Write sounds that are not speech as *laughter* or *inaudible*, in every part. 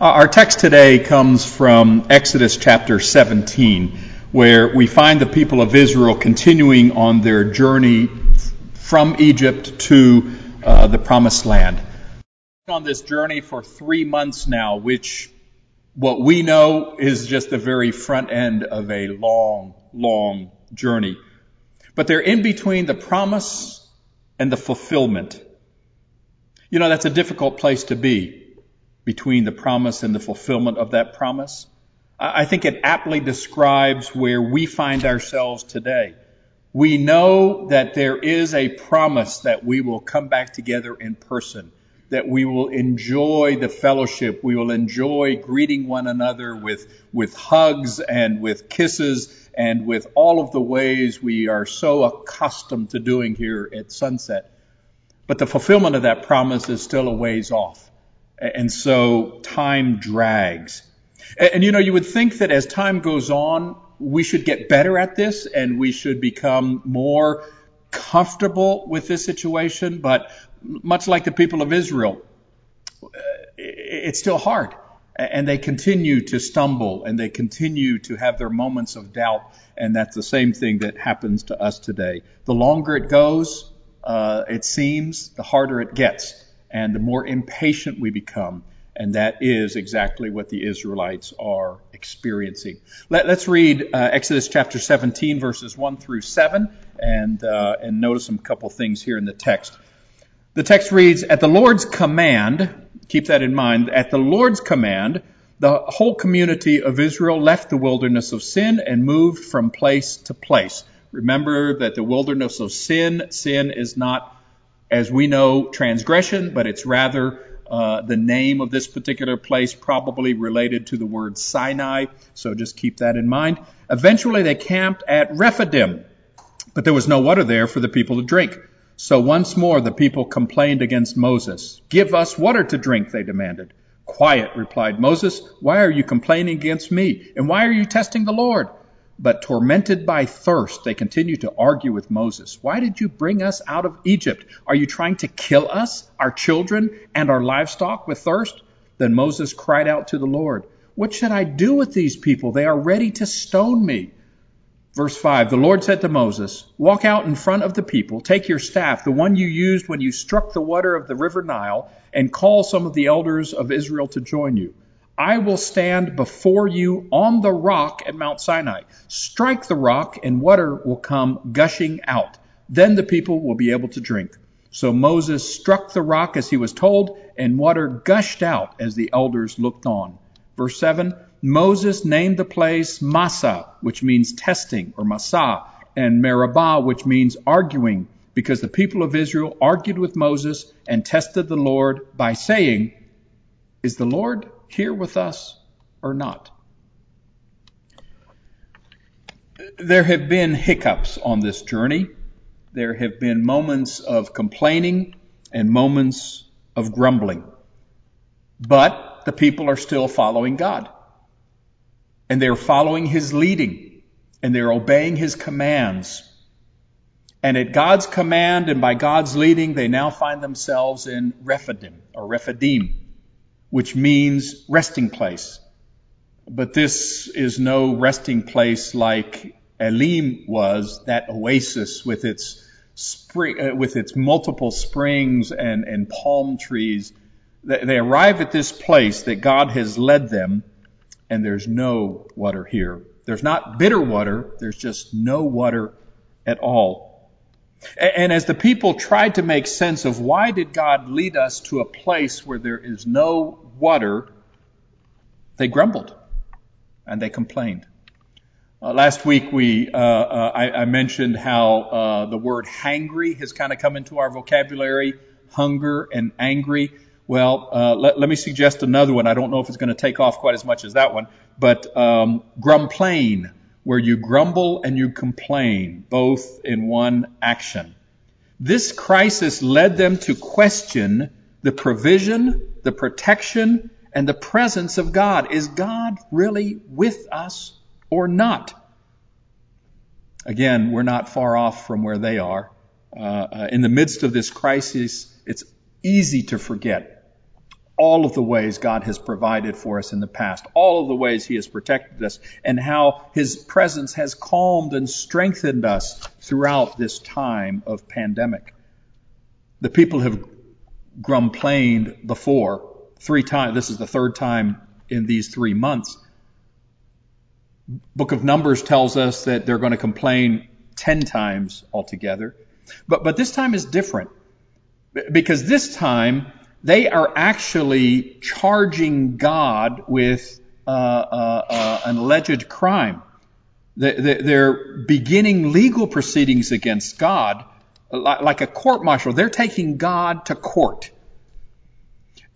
Our text today comes from Exodus chapter 17, where we find the people of Israel continuing on their journey from Egypt to uh, the promised land. On this journey for three months now, which what we know is just the very front end of a long, long journey. But they're in between the promise and the fulfillment. You know, that's a difficult place to be between the promise and the fulfillment of that promise. I think it aptly describes where we find ourselves today. We know that there is a promise that we will come back together in person, that we will enjoy the fellowship, we will enjoy greeting one another with, with hugs and with kisses and with all of the ways we are so accustomed to doing here at Sunset. But the fulfillment of that promise is still a ways off. And so time drags. And, you know, you would think that as time goes on, we should get better at this and we should become more comfortable with this situation. But much like the people of Israel, it's still hard. And they continue to stumble and they continue to have their moments of doubt. And that's the same thing that happens to us today. The longer it goes, uh, it seems, the harder it gets and the more impatient we become. And that is exactly what the Israelites are experiencing. Let, us read uh, Exodus chapter 17, verses 1 through 7, and, uh, and notice some couple things here in the text. The text reads, At the Lord's command, keep that in mind, at the Lord's command, the whole community of Israel left the wilderness of sin and moved from place to place. Remember that the wilderness of sin, sin is not as we know, transgression, but it's rather uh, the name of this particular place, probably related to the word Sinai. So just keep that in mind. Eventually, they camped at Rephidim, but there was no water there for the people to drink. So once more, the people complained against Moses. Give us water to drink, they demanded. Quiet, replied Moses. Why are you complaining against me? And why are you testing the Lord? But tormented by thirst, they continued to argue with Moses. Why did you bring us out of Egypt? Are you trying to kill us, our children, and our livestock with thirst? Then Moses cried out to the Lord, What should I do with these people? They are ready to stone me. Verse 5 The Lord said to Moses, Walk out in front of the people, take your staff, the one you used when you struck the water of the river Nile, and call some of the elders of Israel to join you. I will stand before you on the rock at Mount Sinai. Strike the rock, and water will come gushing out. Then the people will be able to drink. So Moses struck the rock as he was told, and water gushed out as the elders looked on. Verse 7 Moses named the place Massa, which means testing, or Massah, and Meribah, which means arguing, because the people of Israel argued with Moses and tested the Lord by saying, Is the Lord here with us or not. There have been hiccups on this journey. There have been moments of complaining and moments of grumbling. But the people are still following God. And they're following His leading. And they're obeying His commands. And at God's command and by God's leading, they now find themselves in Rephidim or Rephidim which means resting place. But this is no resting place like Elim was, that oasis with its spring, uh, with its multiple springs and, and palm trees. They arrive at this place that God has led them, and there's no water here. There's not bitter water, there's just no water at all. And as the people tried to make sense of why did God lead us to a place where there is no water, they grumbled and they complained. Uh, last week we uh, uh, I, I, mentioned how uh, the word hangry has kind of come into our vocabulary, hunger and angry. Well, uh, let, let, me suggest another one. I don't know if it's going to take off quite as much as that one, but um, grumplain where you grumble and you complain, both in one action. This crisis led them to question the provision, the protection, and the presence of God. Is God really with us or not? Again, we're not far off from where they are. Uh, uh, in the midst of this crisis, it's easy to forget all of the ways God has provided for us in the past, all of the ways He has protected us, and how His presence has calmed and strengthened us throughout this time of pandemic. The people have complained before, three times, this is the third time in these three months. Book of Numbers tells us that they're going to complain ten times altogether. But, but this time is different. Because this time, they are actually charging God with uh, uh, uh, an alleged crime. They're beginning legal proceedings against God, like a court martial. They're taking God to court.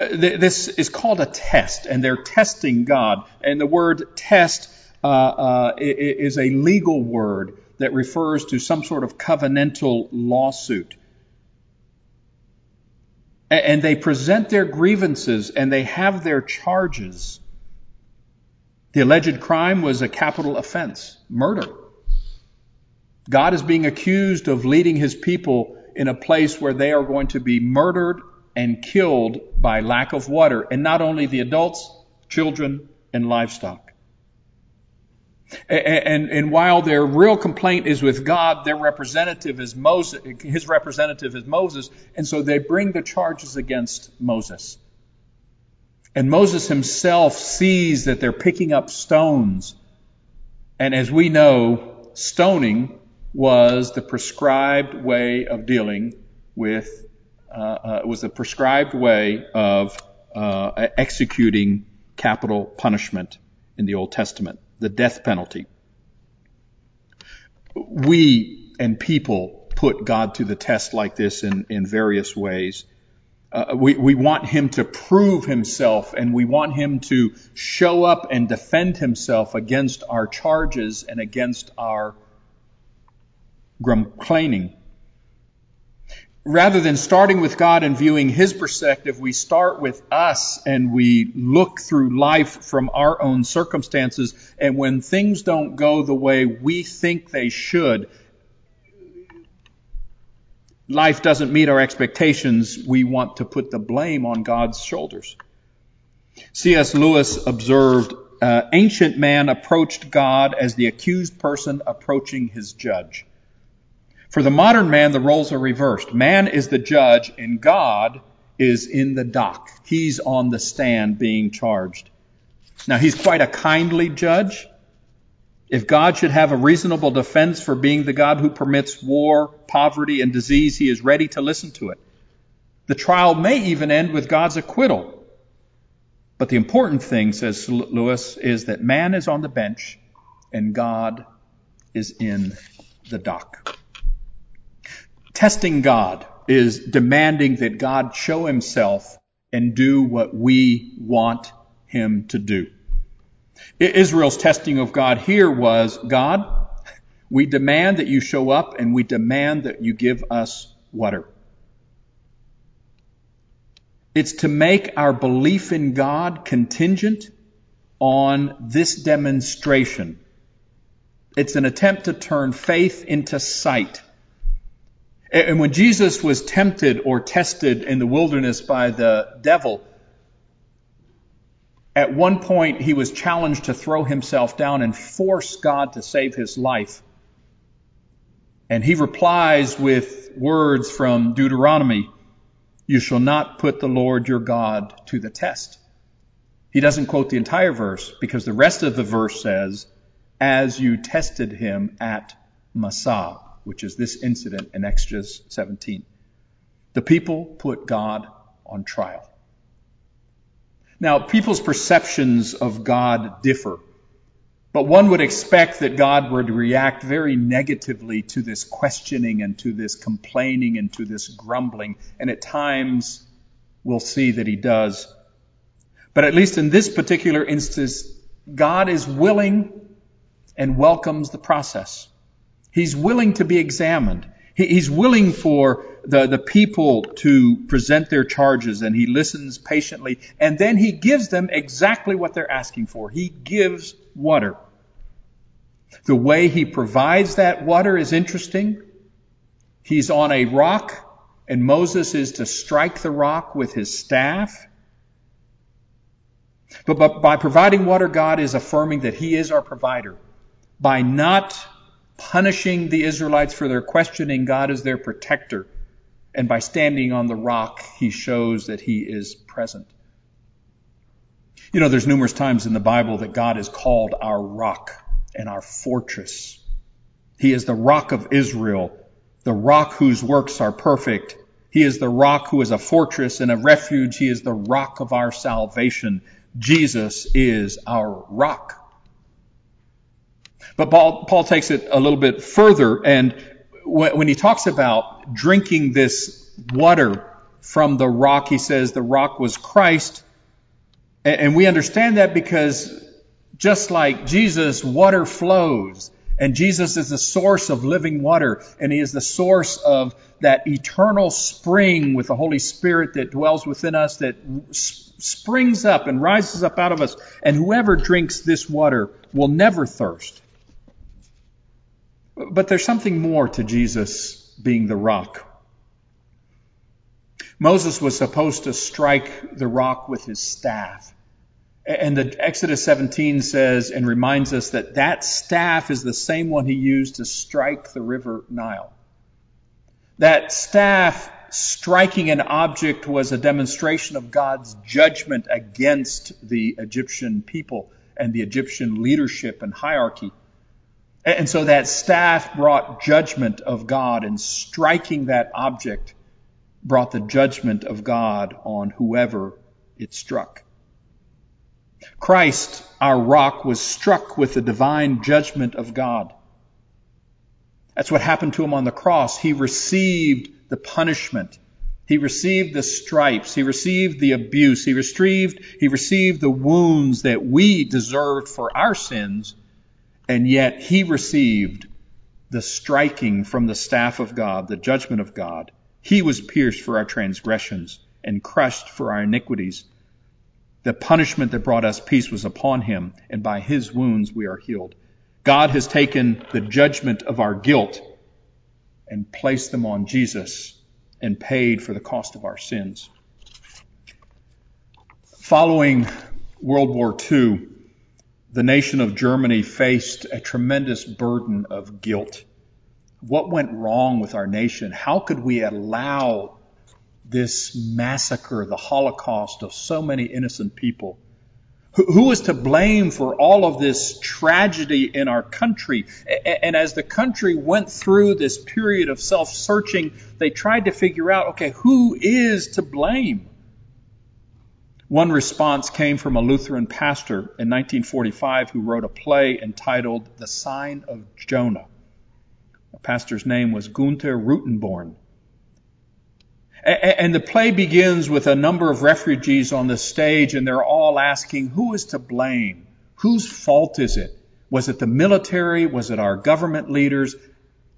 Uh, this is called a test, and they're testing God. And the word test uh, uh, is a legal word that refers to some sort of covenantal lawsuit and they present their grievances and they have their charges. The alleged crime was a capital offense, murder. God is being accused of leading his people in a place where they are going to be murdered and killed by lack of water, and not only the adults, children, and livestock. And, and while their real complaint is with God, their representative is Moses, his representative is Moses, and so they bring the charges against Moses. And Moses himself sees that they're picking up stones. And as we know, stoning was the prescribed way of dealing with, uh, uh, was the prescribed way of uh, executing capital punishment in the Old Testament the death penalty. We and people put God to the test like this in, in various ways. Uh, we, we want him to prove himself and we want him to show up and defend himself against our charges and against our complaining rather than starting with God and viewing His perspective, we start with us and we look through life from our own circumstances. And when things don't go the way we think they should, life doesn't meet our expectations, we want to put the blame on God's shoulders. C.S. Lewis observed, uh, ancient man approached God as the accused person approaching his judge. For the modern man, the roles are reversed. Man is the judge and God is in the dock. He's on the stand being charged. Now, he's quite a kindly judge. If God should have a reasonable defense for being the God who permits war, poverty, and disease, he is ready to listen to it. The trial may even end with God's acquittal. But the important thing, says Lewis, is that man is on the bench and God is in the dock. Testing God is demanding that God show himself and do what we want him to do. Israel's testing of God here was, God, we demand that you show up and we demand that you give us water. It's to make our belief in God contingent on this demonstration. It's an attempt to turn faith into sight. And when Jesus was tempted or tested in the wilderness by the devil, at one point he was challenged to throw himself down and force God to save his life. And he replies with words from Deuteronomy, you shall not put the Lord your God to the test. He doesn't quote the entire verse because the rest of the verse says, as you tested him at Massah which is this incident in Exodus 17. The people put God on trial. Now, people's perceptions of God differ, but one would expect that God would react very negatively to this questioning and to this complaining and to this grumbling, and at times we'll see that he does. But at least in this particular instance, God is willing and welcomes the process. He's willing to be examined. He's willing for the, the people to present their charges and he listens patiently and then he gives them exactly what they're asking for. He gives water. The way he provides that water is interesting. He's on a rock and Moses is to strike the rock with his staff But, but by providing water, God is affirming that He is our provider. By not punishing the Israelites for their questioning, God is their protector. And by standing on the rock, He shows that He is present. You know, there's numerous times in the Bible that God is called our rock and our fortress. He is the rock of Israel, the rock whose works are perfect. He is the rock who is a fortress and a refuge. He is the rock of our salvation. Jesus is our rock. But Paul, Paul takes it a little bit further, and when, he talks about drinking this water from the rock, he says the rock was Christ. And we understand that because just like Jesus, water flows. And Jesus is the source of living water, and He is the source of that eternal spring with the Holy Spirit that dwells within us, that springs up and rises up out of us. And whoever drinks this water will never thirst. But there's something more to Jesus being the rock. Moses was supposed to strike the rock with his staff. And the Exodus 17 says and reminds us that that staff is the same one he used to strike the river Nile. That staff striking an object was a demonstration of God's judgment against the Egyptian people and the Egyptian leadership and hierarchy. And so that staff brought judgment of God, and striking that object brought the judgment of God on whoever it struck. Christ, our rock, was struck with the divine judgment of God. That's what happened to him on the cross. He received the punishment. He received the stripes. He received the abuse. He received, he received the wounds that we deserved for our sins and yet he received the striking from the staff of God, the judgment of God. He was pierced for our transgressions and crushed for our iniquities. The punishment that brought us peace was upon him, and by his wounds we are healed. God has taken the judgment of our guilt and placed them on Jesus and paid for the cost of our sins. Following World War II, the nation of Germany faced a tremendous burden of guilt. What went wrong with our nation? How could we allow this massacre, the Holocaust of so many innocent people? Who is to blame for all of this tragedy in our country? And as the country went through this period of self searching, they tried to figure out okay, who is to blame? One response came from a Lutheran pastor in 1945 who wrote a play entitled The Sign of Jonah. The pastor's name was Gunther Rutenborn. And the play begins with a number of refugees on the stage, and they're all asking, Who is to blame? Whose fault is it? Was it the military? Was it our government leaders?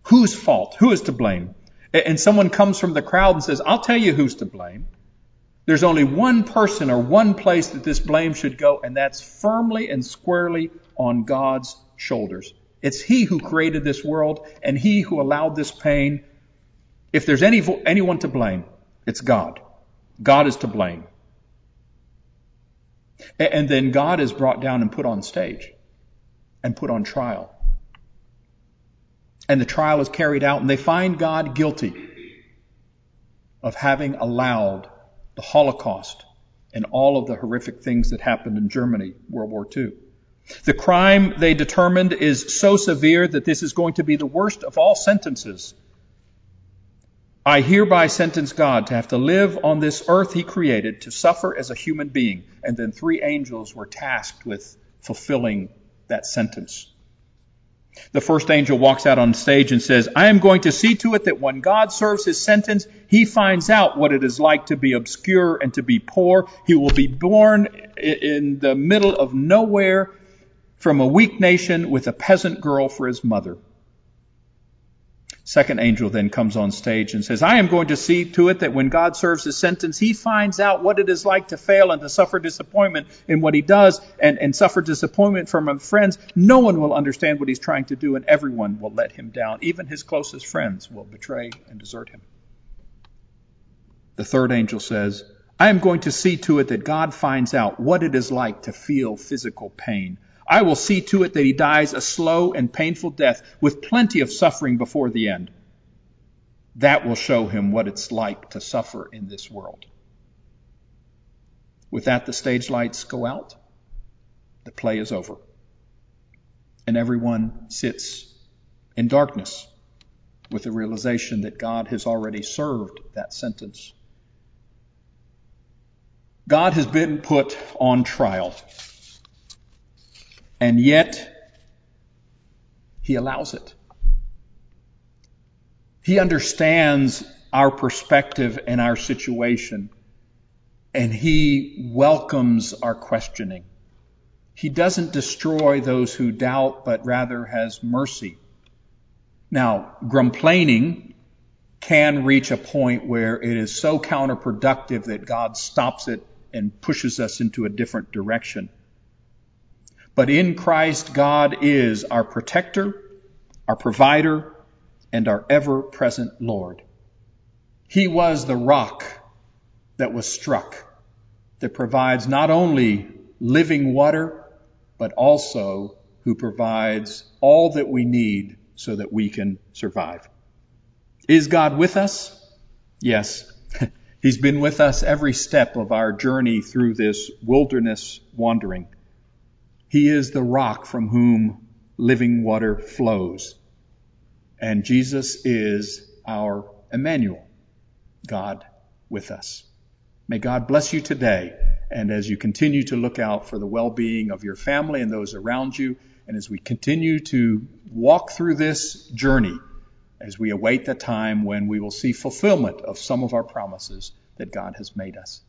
Whose fault? Who is to blame? And someone comes from the crowd and says, I'll tell you who's to blame. There's only one person or one place that this blame should go, and that's firmly and squarely on God's shoulders. It's He who created this world and He who allowed this pain. If there's any, anyone to blame, it's God. God is to blame. And then God is brought down and put on stage and put on trial. And the trial is carried out, and they find God guilty of having allowed the Holocaust, and all of the horrific things that happened in Germany, World War II. The crime they determined is so severe that this is going to be the worst of all sentences. I hereby sentence God to have to live on this earth he created, to suffer as a human being. And then three angels were tasked with fulfilling that sentence. The first angel walks out on stage and says, I am going to see to it that when God serves his sentence, he finds out what it is like to be obscure and to be poor. He will be born in the middle of nowhere from a weak nation with a peasant girl for his mother. Second angel then comes on stage and says, I am going to see to it that when God serves his sentence, he finds out what it is like to fail and to suffer disappointment in what he does and, and suffer disappointment from friends. No one will understand what he's trying to do and everyone will let him down. Even his closest friends will betray and desert him. The third angel says, I am going to see to it that God finds out what it is like to feel physical pain. I will see to it that he dies a slow and painful death with plenty of suffering before the end. That will show him what it's like to suffer in this world. With that, the stage lights go out. The play is over. And everyone sits in darkness with the realization that God has already served that sentence. God has been put on trial. And yet, He allows it. He understands our perspective and our situation, and He welcomes our questioning. He doesn't destroy those who doubt, but rather has mercy. Now, complaining can reach a point where it is so counterproductive that God stops it and pushes us into a different direction. But in Christ, God is our protector, our provider, and our ever present Lord. He was the rock that was struck that provides not only living water, but also who provides all that we need so that we can survive. Is God with us? Yes. *laughs* He's been with us every step of our journey through this wilderness wandering. He is the rock from whom living water flows. And Jesus is our Emmanuel, God with us. May God bless you today. And as you continue to look out for the well-being of your family and those around you, and as we continue to walk through this journey, as we await the time when we will see fulfillment of some of our promises that God has made us.